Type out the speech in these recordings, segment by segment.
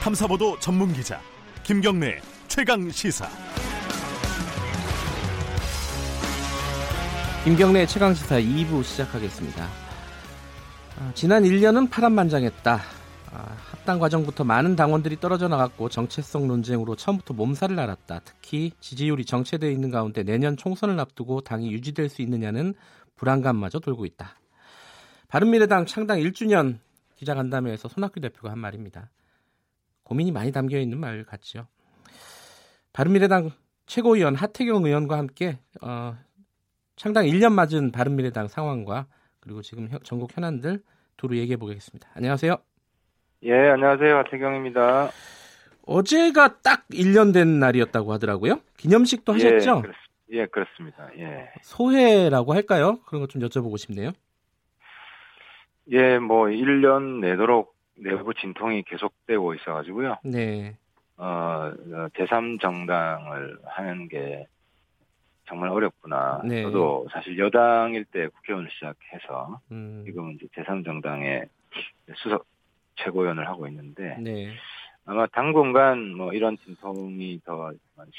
탐사보도 전문 기자 김경래 최강 시사. 김경래 최강 시사 2부 시작하겠습니다. 아, 지난 1년은 파란만장했다. 아, 합당 과정부터 많은 당원들이 떨어져 나갔고 정체성 논쟁으로 처음부터 몸살을 앓았다. 특히 지지율이 정체되어 있는 가운데 내년 총선을 앞두고 당이 유지될 수 있느냐는 불안감마저 돌고 있다. 바른미래당 창당 1주년 기자간담회에서 손학규 대표가 한 말입니다. 고민이 많이 담겨 있는 말 같죠. 바른미래당 최고위원 하태경 의원과 함께 어, 창당 1년 맞은 바른미래당 상황과 그리고 지금 전국 현안들 두루 얘기해 보겠습니다. 안녕하세요. 예, 안녕하세요. 하태경입니다. 어제가 딱 1년 된 날이었다고 하더라고요. 기념식도 하셨죠? 예, 그렇, 예, 그렇습니다. 예. 소회라고 할까요? 그런 것 좀 여쭤보고 싶네요. 예, 뭐 1년 내도록 내부 진통이 계속되고 있어가지고요. 네. 어, 제3정당을 하는 게 정말 어렵구나. 네. 저도 사실 여당일 때 국회의원을 시작해서 음, 지금은 이제 제3정당의 수석 최고위원을 하고 있는데 네. 아마 당분간 뭐 이런 진통이 더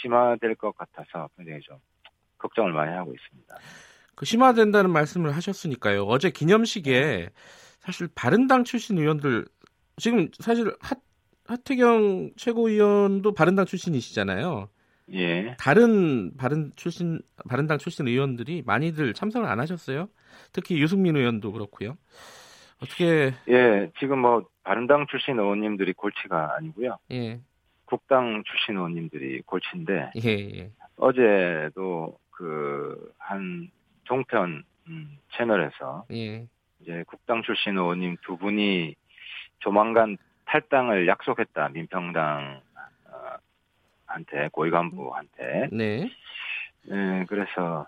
심화될 것 같아서 굉장히 좀 걱정을 많이 하고 있습니다. 그 심화된다는 말씀을 하셨으니까요. 어제 기념식에 사실 바른당 출신 의원들 지금 사실 하, 하태경 최고위원도 바른당 출신이시잖아요. 예. 다른 바른 출신 바른당 출신 의원들이 많이들 참석을 안 하셨어요. 특히 유승민 의원도 그렇고요. 어떻게 예, 지금 뭐 바른당 출신 의원님들이 골치가 아니고요. 예. 국당 출신 의원님들이 골치인데 예, 예. 어제도 그 한 종편 음, 채널에서 예. 이제 국당 출신 의원님 두 분이 조만간 탈당을 약속했다 민평당 어, 한테 고위 간부한테 네. 예, 그래서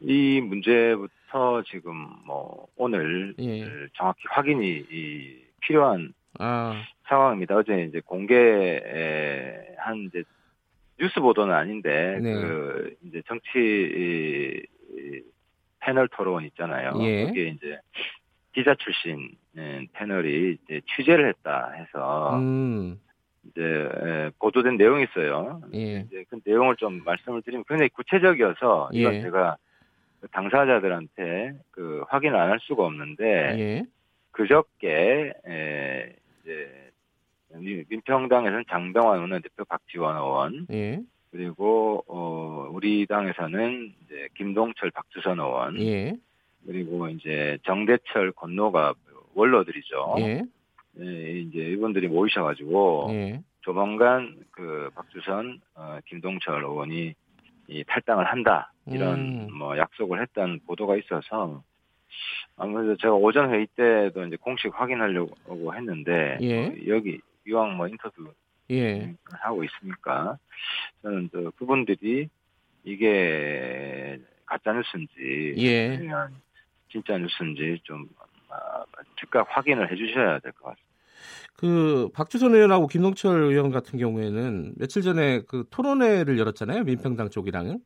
이 문제부터 지금 뭐 오늘 예. 정확히 확인이 이 필요한 아, 상황입니다. 어제 이제 공개한 이제 뉴스 보도는 아닌데 네. 그 이제 정치 패널 토론 있잖아요. 예. 거기에 이제 기자 출신 예, 패널이 이제 취재를 했다 해서 음. 이제 에, 보도된 내용이 있어요. 예. 이제 그 내용을 좀 말씀을 드리면 굉장히 구체적이어서 이건 예. 제가 그 당사자들한테 그 확인을 안할 수가 없는데 예. 그저께 에, 이제 민- 민평당에서는 장병환 원내대표 박지원 의원 예. 그리고 어 우리 당에서는 이제 김동철 박주선 의원 예. 그리고 이제 정대철 권노가 원로들이죠. 예. 예, 이제 이분들이 모이셔가지고 예. 조만간 그 박주선, 어, 김동철 의원이 이 탈당을 한다 이런 음. 뭐 약속을 했다는 보도가 있어서 아무래도 제가 오전 회의 때도 이제 공식 확인하려고 했는데 예. 어, 여기 이왕 뭐 인터뷰 예. 하고 있으니까 저는 또 그분들이 이게 가짜 뉴스인지 예. 진짜 뉴스인지 좀 아, 즉각 확인을 해주셔야 될 것 같습니다. 그 박주선 의원하고 김동철 의원 같은 경우에는 며칠 전에 그 토론회를 열었잖아요. 민평당 쪽이랑은.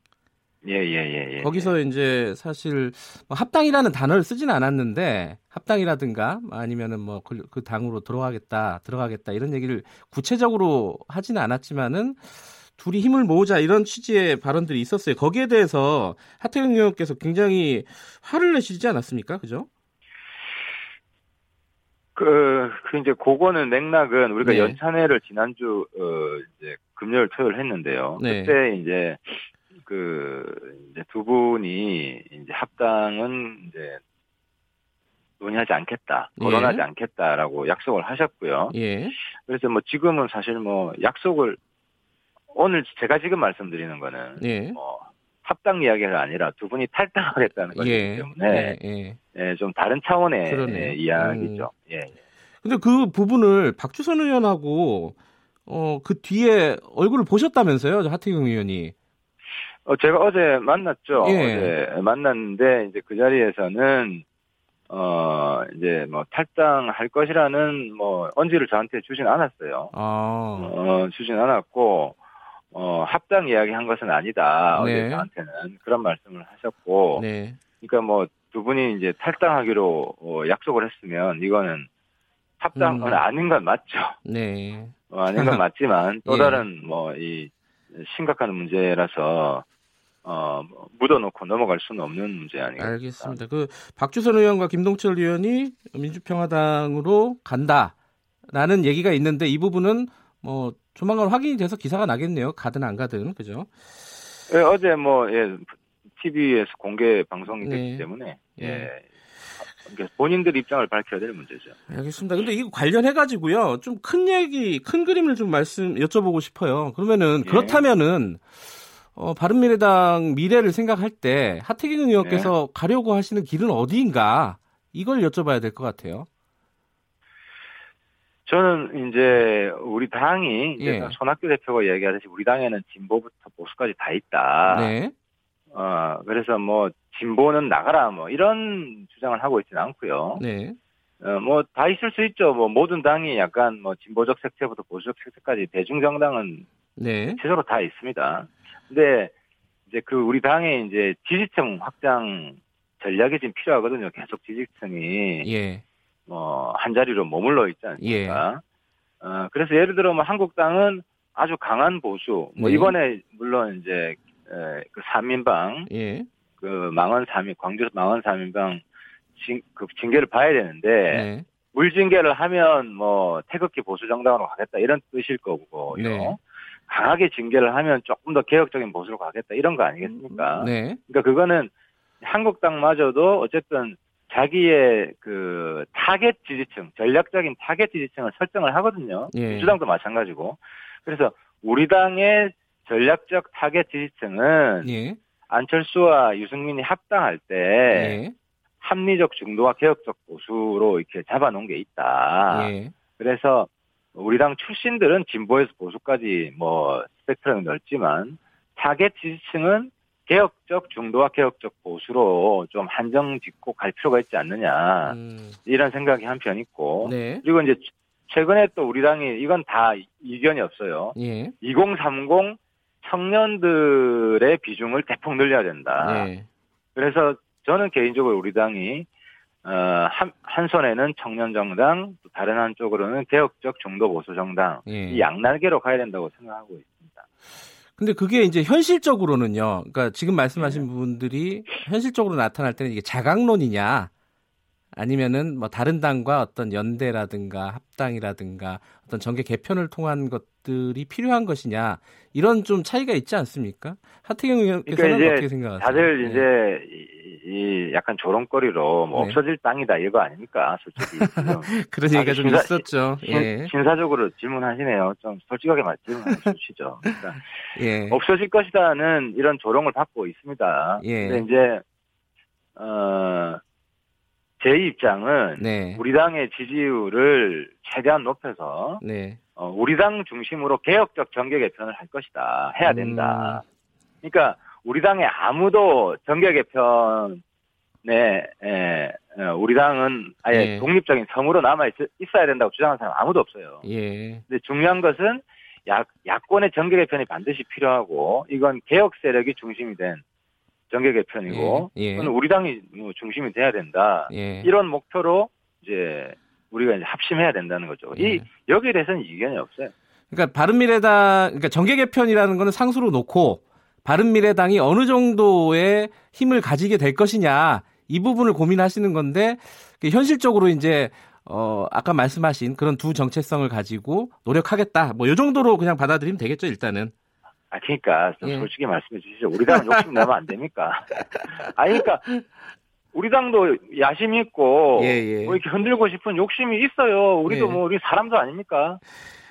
예예예 예, 거기서 이제 사실 뭐 합당이라는 단어를 쓰진 않았는데 합당이라든가 아니면은 뭐그 당으로 들어가겠다 들어가겠다 이런 얘기를 구체적으로 하지는 않았지만은 둘이 힘을 모으자 이런 취지의 발언들이 있었어요. 거기에 대해서 하태경 의원께서 굉장히 화를 내시지 않았습니까? 그죠? 그, 그 이제 그거는 맥락은 우리가 네. 연찬회를 지난주 어 이제 금요일 토요일 했는데요. 네. 그때 이제 그 이제 두 분이 이제 합당은 이제 논의하지 않겠다, 예. 거론하지 않겠다라고 약속을 하셨고요. 예. 그래서 뭐 지금은 사실 뭐 약속을 오늘 제가 지금 말씀드리는 거는 예. 뭐 합당 이야기가 아니라 두 분이 탈당하겠다는 거기 예. 때문에 예. 예. 예, 좀 다른 차원의 그러네요. 예, 이야기죠. 예. 근데 그 부분을 박주선 의원하고 어 그 뒤에 얼굴을 보셨다면서요, 저 하태경 의원이. 어, 제가 어제 만났죠. 예. 어제 만났는데, 이제 그 자리에서는, 어, 이제 뭐 탈당할 것이라는 뭐 언지를 저한테 주진 않았어요. 아, 어, 주진 않았고, 어, 합당 이야기 한 것은 아니다. 네. 어제 저한테는. 그런 말씀을 하셨고, 네. 그러니까 뭐 두 분이 이제 탈당하기로 어, 약속을 했으면 이거는 합당은 음. 아닌 건 맞죠. 네. 어, 아닌 건 맞지만 또 예. 다른 뭐 이 심각한 문제라서 어뭐 묻어놓고 넘어갈 수는 없는 문제 아니겠습니까? 알겠습니다. 그 박주선 의원과 김동철 의원이 민주평화당으로 간다라는 얘기가 있는데 이 부분은 뭐 조만간 확인이 돼서 기사가 나겠네요. 가든 안 가든 그죠? 예, 어제 뭐 예, TV에서 공개 방송이 됐기 네. 때문에 예. 예. 본인들 입장을 밝혀야 될 문제죠. 알겠습니다. 근데 이거 관련해 가지고요. 좀 큰 얘기, 큰 그림을 좀 말씀 여쭤보고 싶어요. 그러면은 예. 그렇다면은 어, 바른미래당 미래를 생각할 때 하태경 의원께서 네. 가려고 하시는 길은 어디인가 이걸 여쭤봐야 될 것 같아요. 저는 이제 우리 당이 이제 예. 손학규 대표가 이야기하듯이 우리 당에는 진보부터 보수까지 다 있다. 네, 어 그래서 뭐 진보는 나가라 뭐 이런 주장을 하고 있지는 않고요. 네, 어, 뭐다 있을 수 있죠. 뭐 모든 당이 약간 뭐 진보적 색채부터 보수적 색채까지 대중 정당은 네, 대체적으로 다 있습니다. 근데 이제 그 우리 당의 이제 지지층 확장 전략이 지금 필요하거든요. 계속 지지층이 예, 뭐 한 자리로 머물러 있지 않습니까? 어, 그래서 예를 들어 뭐 한국당은 아주 강한 보수, 뭐 네. 이번에 물론 이제 에, 그 3인방, 예, 그 망언 3인 광주 망언 3인방 징, 그 징계를 봐야 되는데 네, 물징계를 하면 뭐 태극기 보수 정당으로 가겠다 이런 뜻일 거고요. 네. 강하게 징계를 하면 조금 더 개혁적인 보수로 가겠다 이런 거 아니겠습니까? 네, 그러니까 그거는 한국당마저도 어쨌든 자기의 그 타겟 지지층, 전략적인 타겟 지지층을 설정을 하거든요. 예. 민주당도 마찬가지고. 그래서 우리 당의 전략적 타겟 지지층은 예, 안철수와 유승민이 합당할 때 예, 합리적 중도와 개혁적 보수로 이렇게 잡아놓은 게 있다. 예, 그래서 우리 당 출신들은 진보에서 보수까지 뭐 스펙트럼이 넓지만 타겟 지지층은 개혁적 중도와 개혁적 보수로 좀 한정 짓고 갈 필요가 있지 않느냐 음, 이런 생각이 한편 있고 네, 그리고 이제 최근에 또 우리 당이 이건 다 이견이 없어요. 예, 2030 청년들의 비중을 대폭 늘려야 된다. 네, 그래서 저는 개인적으로 우리 당이 어, 한, 한 손에는 청년 정당, 또 다른 한쪽으로는 개혁적 중도 보수 정당 예. 이 양날개로 가야 된다고 생각하고 있습니다. 근데 그게 이제 현실적으로는요. 그러니까 지금 말씀하신 네. 부분들이 현실적으로 나타날 때는 이게 자강론이냐 아니면은 뭐 다른 당과 어떤 연대라든가 합당이라든가 어떤 정계 개편을 통한 것들이 필요한 것이냐 이런 좀 차이가 있지 않습니까? 하태경 의원께서는 그러니까 어떻게 생각하세요? 다들 네. 이제 이, 이 약간 조롱거리로 뭐 네. 없어질 땅이다 이거 아닙니까? 솔직히 그런 얘기가 좀 심사- 있었죠. 예. 신- 신사적으로 질문하시네요. 좀 솔직하게 말 질문해 주시죠. 그러니까 예. 없어질 것이다는 이런 조롱을 받고 있습니다. 예. 근데 이제 어, 제 입장은 네. 우리 당의 지지율을 최대한 높여서 네. 어, 우리 당 중심으로 개혁적 정계 개편을 할 것이다. 해야 된다. 음. 그러니까 우리 당에 아무도 정계 개편에 에, 어, 우리 당은 아예 예. 독립적인 성으로 남아 있, 어야 된다고 주장하는 사람 아무도 없어요. 예. 근데 중요한 것은 야, 야권의 정계 개편이 반드시 필요하고 이건 개혁 세력이 중심이 된 정계 개편이고 예, 예. 우리 당이 뭐 중심이 돼야 된다. 예. 이런 목표로 이제 우리가 이제 합심해야 된다는 거죠. 예. 이 여기에 대해서는 이견이 없어요. 그러니까 바른미래당 그러니까 정계 개편이라는 거는 상수로 놓고 바른미래당이 어느 정도의 힘을 가지게 될 것이냐 이 부분을 고민하시는 건데 그 현실적으로 이제 어 아까 말씀하신 그런 두 정체성을 가지고 노력하겠다 뭐요 정도로 그냥 받아들이면 되겠죠 일단은 아, 그러니까 좀 예. 솔직히 말씀해 주시죠. 우리 당은 욕심 내면 안 됩니까? 아니, 그러니까 우리 당도 야심 있고 예, 예. 뭐 이렇게 흔들고 싶은 욕심이 있어요. 우리도 예. 뭐 우리 사람도 아닙니까?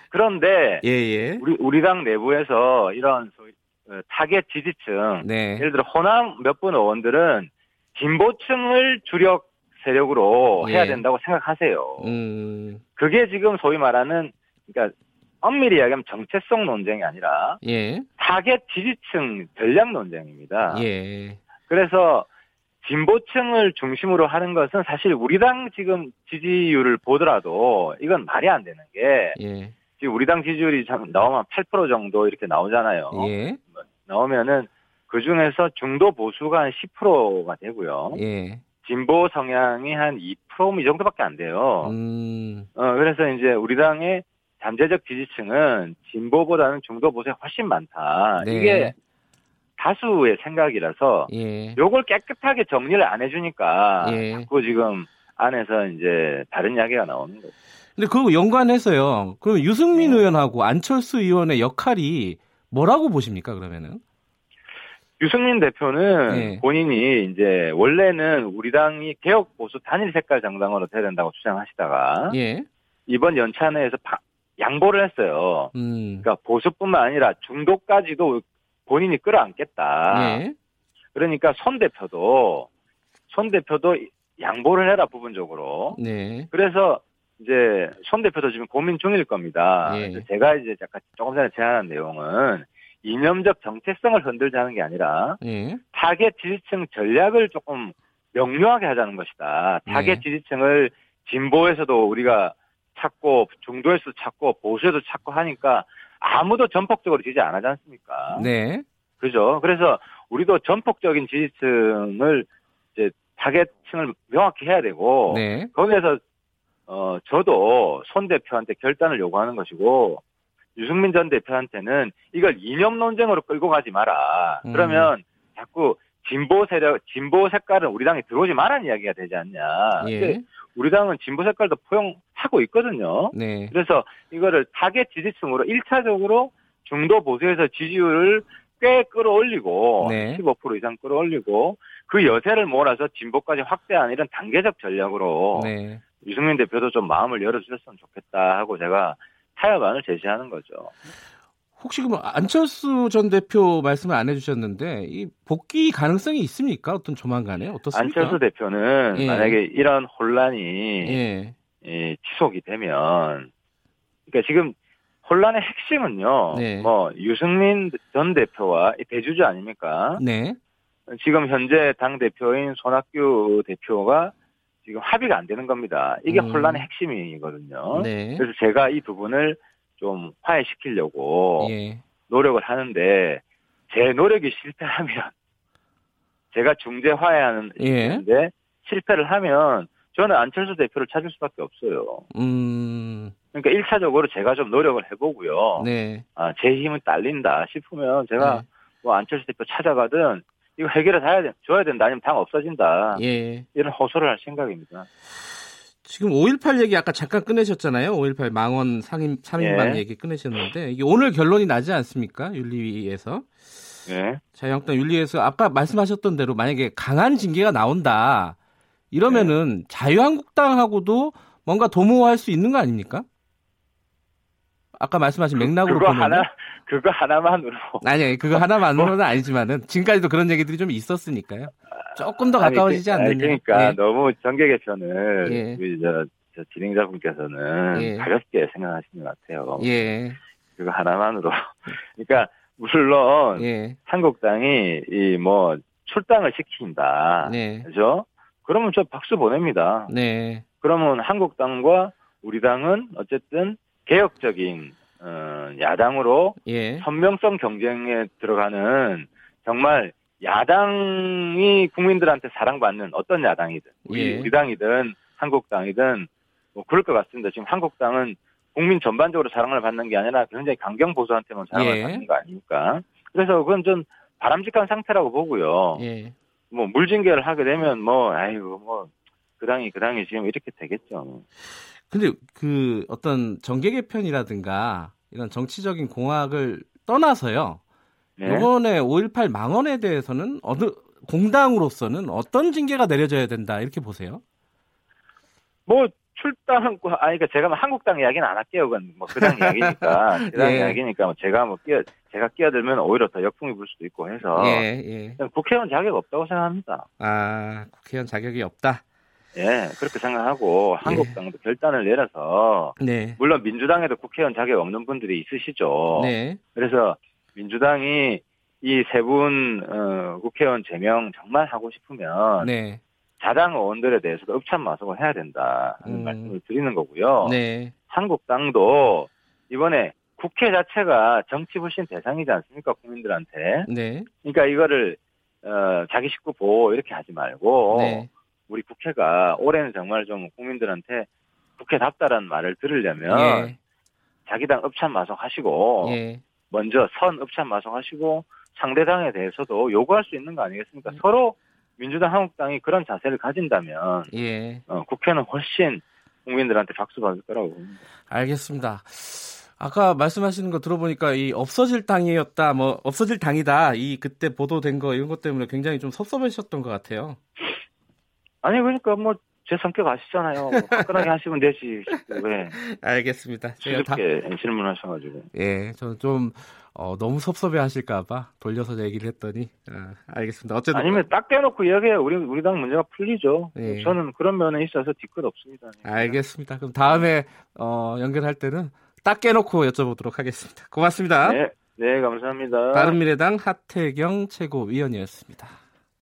그런데 예예 우리 우리 당 내부에서 이런 소위 어, 타겟 지지층 네 예를 들어 호남 몇 분 의원들은 진보층을 주력 세력으로 예. 해야 된다고 생각하세요. 음 그게 지금 소위 말하는 그러니까 엄밀히 이야기하면 정체성 논쟁이 아니라 예, 타겟 지지층 전략 논쟁입니다. 예, 그래서 진보층을 중심으로 하는 것은 사실 우리 당 지금 지지율을 보더라도 이건 말이 안 되는 게 예, 지금 우리 당 지지율이 참 나오면 8% 정도 이렇게 나오잖아요. 예, 나오면은 그 중에서 중도 보수가 한 10%가 되고요. 예, 진보 성향이 한 2%이 정도밖에 안 돼요. 음, 어, 그래서 이제 우리 당의 잠재적 지지층은 진보보다는 중도 보수에 훨씬 많다. 네. 이게 다수의 생각이라서 예. 요걸 깨끗하게 정리를 안 해주니까 예. 자꾸 지금 안에서 이제 다른 이야기가 나오는 거죠. 근데 그거 연관해서요. 그럼 유승민 네. 의원하고 안철수 의원의 역할이 뭐라고 보십니까, 그러면은? 유승민 대표는 네. 본인이 이제 원래는 우리 당이 개혁 보수 단일 색깔 정당으로 돼야 된다고 주장하시다가 예. 이번 연찬회에서 바- 양보를 했어요. 음. 그러니까 보수뿐만 아니라 중도까지도 본인이 끌어안겠다. 예. 그러니까 손 대표도 손 대표도 양보를 해라 부분적으로. 네. 그래서 이제 손 대표도 지금 고민 중일 겁니다. 예. 그래서 제가 이제 약간 조금 전에 제안한 내용은 이념적 정체성을 흔들자는 게 아니라 예. 타겟 지지층 전략을 조금 명료하게 하자는 것이다. 타겟 네. 지지층을 진보에서도 우리가 찾고 중도에서도 찾고 보수에도 찾고 하니까 아무도 전폭적으로 지지 안 하지 않습니까? 네. 그죠? 그래서 우리도 전폭적인 지지층을 이제 타겟층을 명확히 해야 되고 네. 거기에서 어 저도 손 대표한테 결단을 요구하는 것이고 유승민 전 대표한테는 이걸 이념 논쟁으로 끌고 가지 마라. 음. 그러면 자꾸 진보 세력, 진보 색깔은 우리 당에 들어오지 말라는 이야기가 되지 않냐. 예. 우리 당은 진보 색깔도 포용하고 있거든요. 네. 그래서 이거를 타겟 지지층으로 1차적으로 중도 보수에서 지지율을 꽤 끌어올리고 네. 15% 이상 끌어올리고 그 여세를 몰아서 진보까지 확대하는 이런 단계적 전략으로 네. 유승민 대표도 좀 마음을 열어주셨으면 좋겠다 하고 제가 타협안을 제시하는 거죠. 혹시 그럼 안철수 전 대표 말씀을 안 해주셨는데 이 복귀 가능성이 있습니까? 어떤 조만간에 어떻습니까? 안철수 대표는 예. 만약에 이런 혼란이 예. 이 지속이 되면 그러니까 지금 혼란의 핵심은요. 네. 뭐 유승민 전 대표와 이 대주주 아닙니까? 네. 지금 현재 당 대표인 손학규 대표가 지금 합의가 안 되는 겁니다. 이게 음. 혼란의 핵심이거든요. 네. 그래서 제가 이 부분을 좀 화해시키려고 예. 노력을 하는데 제 노력이 실패하면 제가 중재 화해하는 예. 있는데 실패를 하면 저는 안철수 대표를 찾을 수밖에 없어요. 음. 그러니까 1차적으로 제가 좀 노력을 해보고요. 네. 아, 제 힘은 딸린다 싶으면 제가 네. 뭐 안철수 대표 찾아가든 이거 해결해 줘야, 돼, 줘야 된다 아니면 당 없어진다 예. 이런 호소를 할 생각입니다. 지금 5.18 얘기 아까 잠깐 꺼내셨잖아요. 5.18 망원 상임 3인방 예. 얘기 꺼내셨는데 이게 오늘 결론이 나지 않습니까? 윤리위에서. 네. 자유한국당 윤리위에서 아까 말씀하셨던 대로 만약에 강한 징계가 나온다. 이러면은 네. 자유한국당하고도 뭔가 도모할 수 있는 거 아닙니까? 아까 말씀하신 맥락으로 그거 보면 하나 그거 하나만으로 아니 그거 하나만으로는 아니지만은 지금까지도 그런 얘기들이 좀 있었으니까요. 조금 더 가까워지지 그- 않느냐. 그러니까 예. 너무 정계 개편을 예. 우리 저, 저 진행자분께서는 예. 가볍게 생각하시는 것 같아요. 예. 그거 하나만으로. 그러니까 물론 예. 한국당이 이 뭐 출당을 시킨다. 네. 그죠? 그러면 저 박수 보냅니다. 네. 그러면 한국당과 우리 당은 어쨌든 개혁적인 어, 야당으로 예. 선명성 경쟁에 들어가는 정말 야당이 국민들한테 사랑받는 어떤 야당이든 우리, 예. 우리 당이든 한국당이든 뭐 그럴 것 같습니다. 지금 한국당은 국민 전반적으로 사랑을 받는 게 아니라 굉장히 강경 보수한테만 사랑을 예. 받는 거 아닙니까? 그래서 그건 좀 바람직한 상태라고 보고요. 예. 뭐 물징계를 하게 되면 뭐 아이고 뭐 그 당이 그 당이 지금 이렇게 되겠죠. 근데 그 어떤 정계 개편이라든가 이런 정치적인 공학을 떠나서요. 네. 이번에 5.18 망언에 대해서는 어느 공당으로서는 어떤 징계가 내려져야 된다 이렇게 보세요. 뭐 출당 아니 그러니까 제가 뭐 한국당 이야기는 안 할게요. 그건 뭐 그당 이야기니까 그당 예. 이야기니까 뭐 제가 뭐 끼어 제가 끼어들면 오히려 더 역풍이 불 수도 있고 해서 예, 예. 국회의원 자격 없다고 생각합니다. 아, 국회의원 자격이 없다. 예, 그렇게 생각하고 한국당도 결단을 내려서 네. 물론 민주당에도 국회의원 자격 없는 분들이 있으시죠. 네. 그래서 민주당이 이 세분 어, 국회의원 제명 정말 하고 싶으면 네. 자당 의원들에 대해서도 읍참마속을 해야 된다 하는 음. 말씀을 드리는 거고요. 네. 한국당도 이번에 국회 자체가 정치 불신 대상이지 않습니까 국민들한테. 네. 그러니까 이거를 어, 자기 식구 보호 이렇게 하지 말고 네. 우리 국회가 올해는 정말 좀 국민들한테 국회답다라는 말을 들으려면 예. 자기 당 읍참마속하시고 예. 먼저 선 읍참마속하시고 상대 당에 대해서도 요구할 수 있는 거 아니겠습니까? 음. 서로 민주당, 한국당이 그런 자세를 가진다면 예. 어, 국회는 훨씬 국민들한테 박수 받을 거라고 봅니다. 알겠습니다. 아까 말씀하시는 거 들어보니까 이 없어질 당이었다, 뭐 없어질 당이다, 이 그때 보도된 거 이런 것 때문에 굉장히 좀 섭섭하셨던 것 같아요. 아니 그러니까 뭐 제 성격 아시잖아요. 뭐 화끈하게 하시면 되지. 왜 알겠습니다. 제가 다, 질문하셔가지고. 예, 저는 좀 어, 너무 섭섭해하실까봐 돌려서 얘기를 했더니 아, 알겠습니다. 어쨌든 아니면 딱 떼놓고 이야기해요. 우리 우리 당 문제가 풀리죠. 예. 저는 그런 면에 있어서 뒤끝 없습니다. 알겠습니다. 그럼 다음에 어, 연결할 때는 딱 깨놓고 여쭤보도록 하겠습니다. 고맙습니다. 네, 네 감사합니다. 바른미래당 하태경 최고위원이었습니다.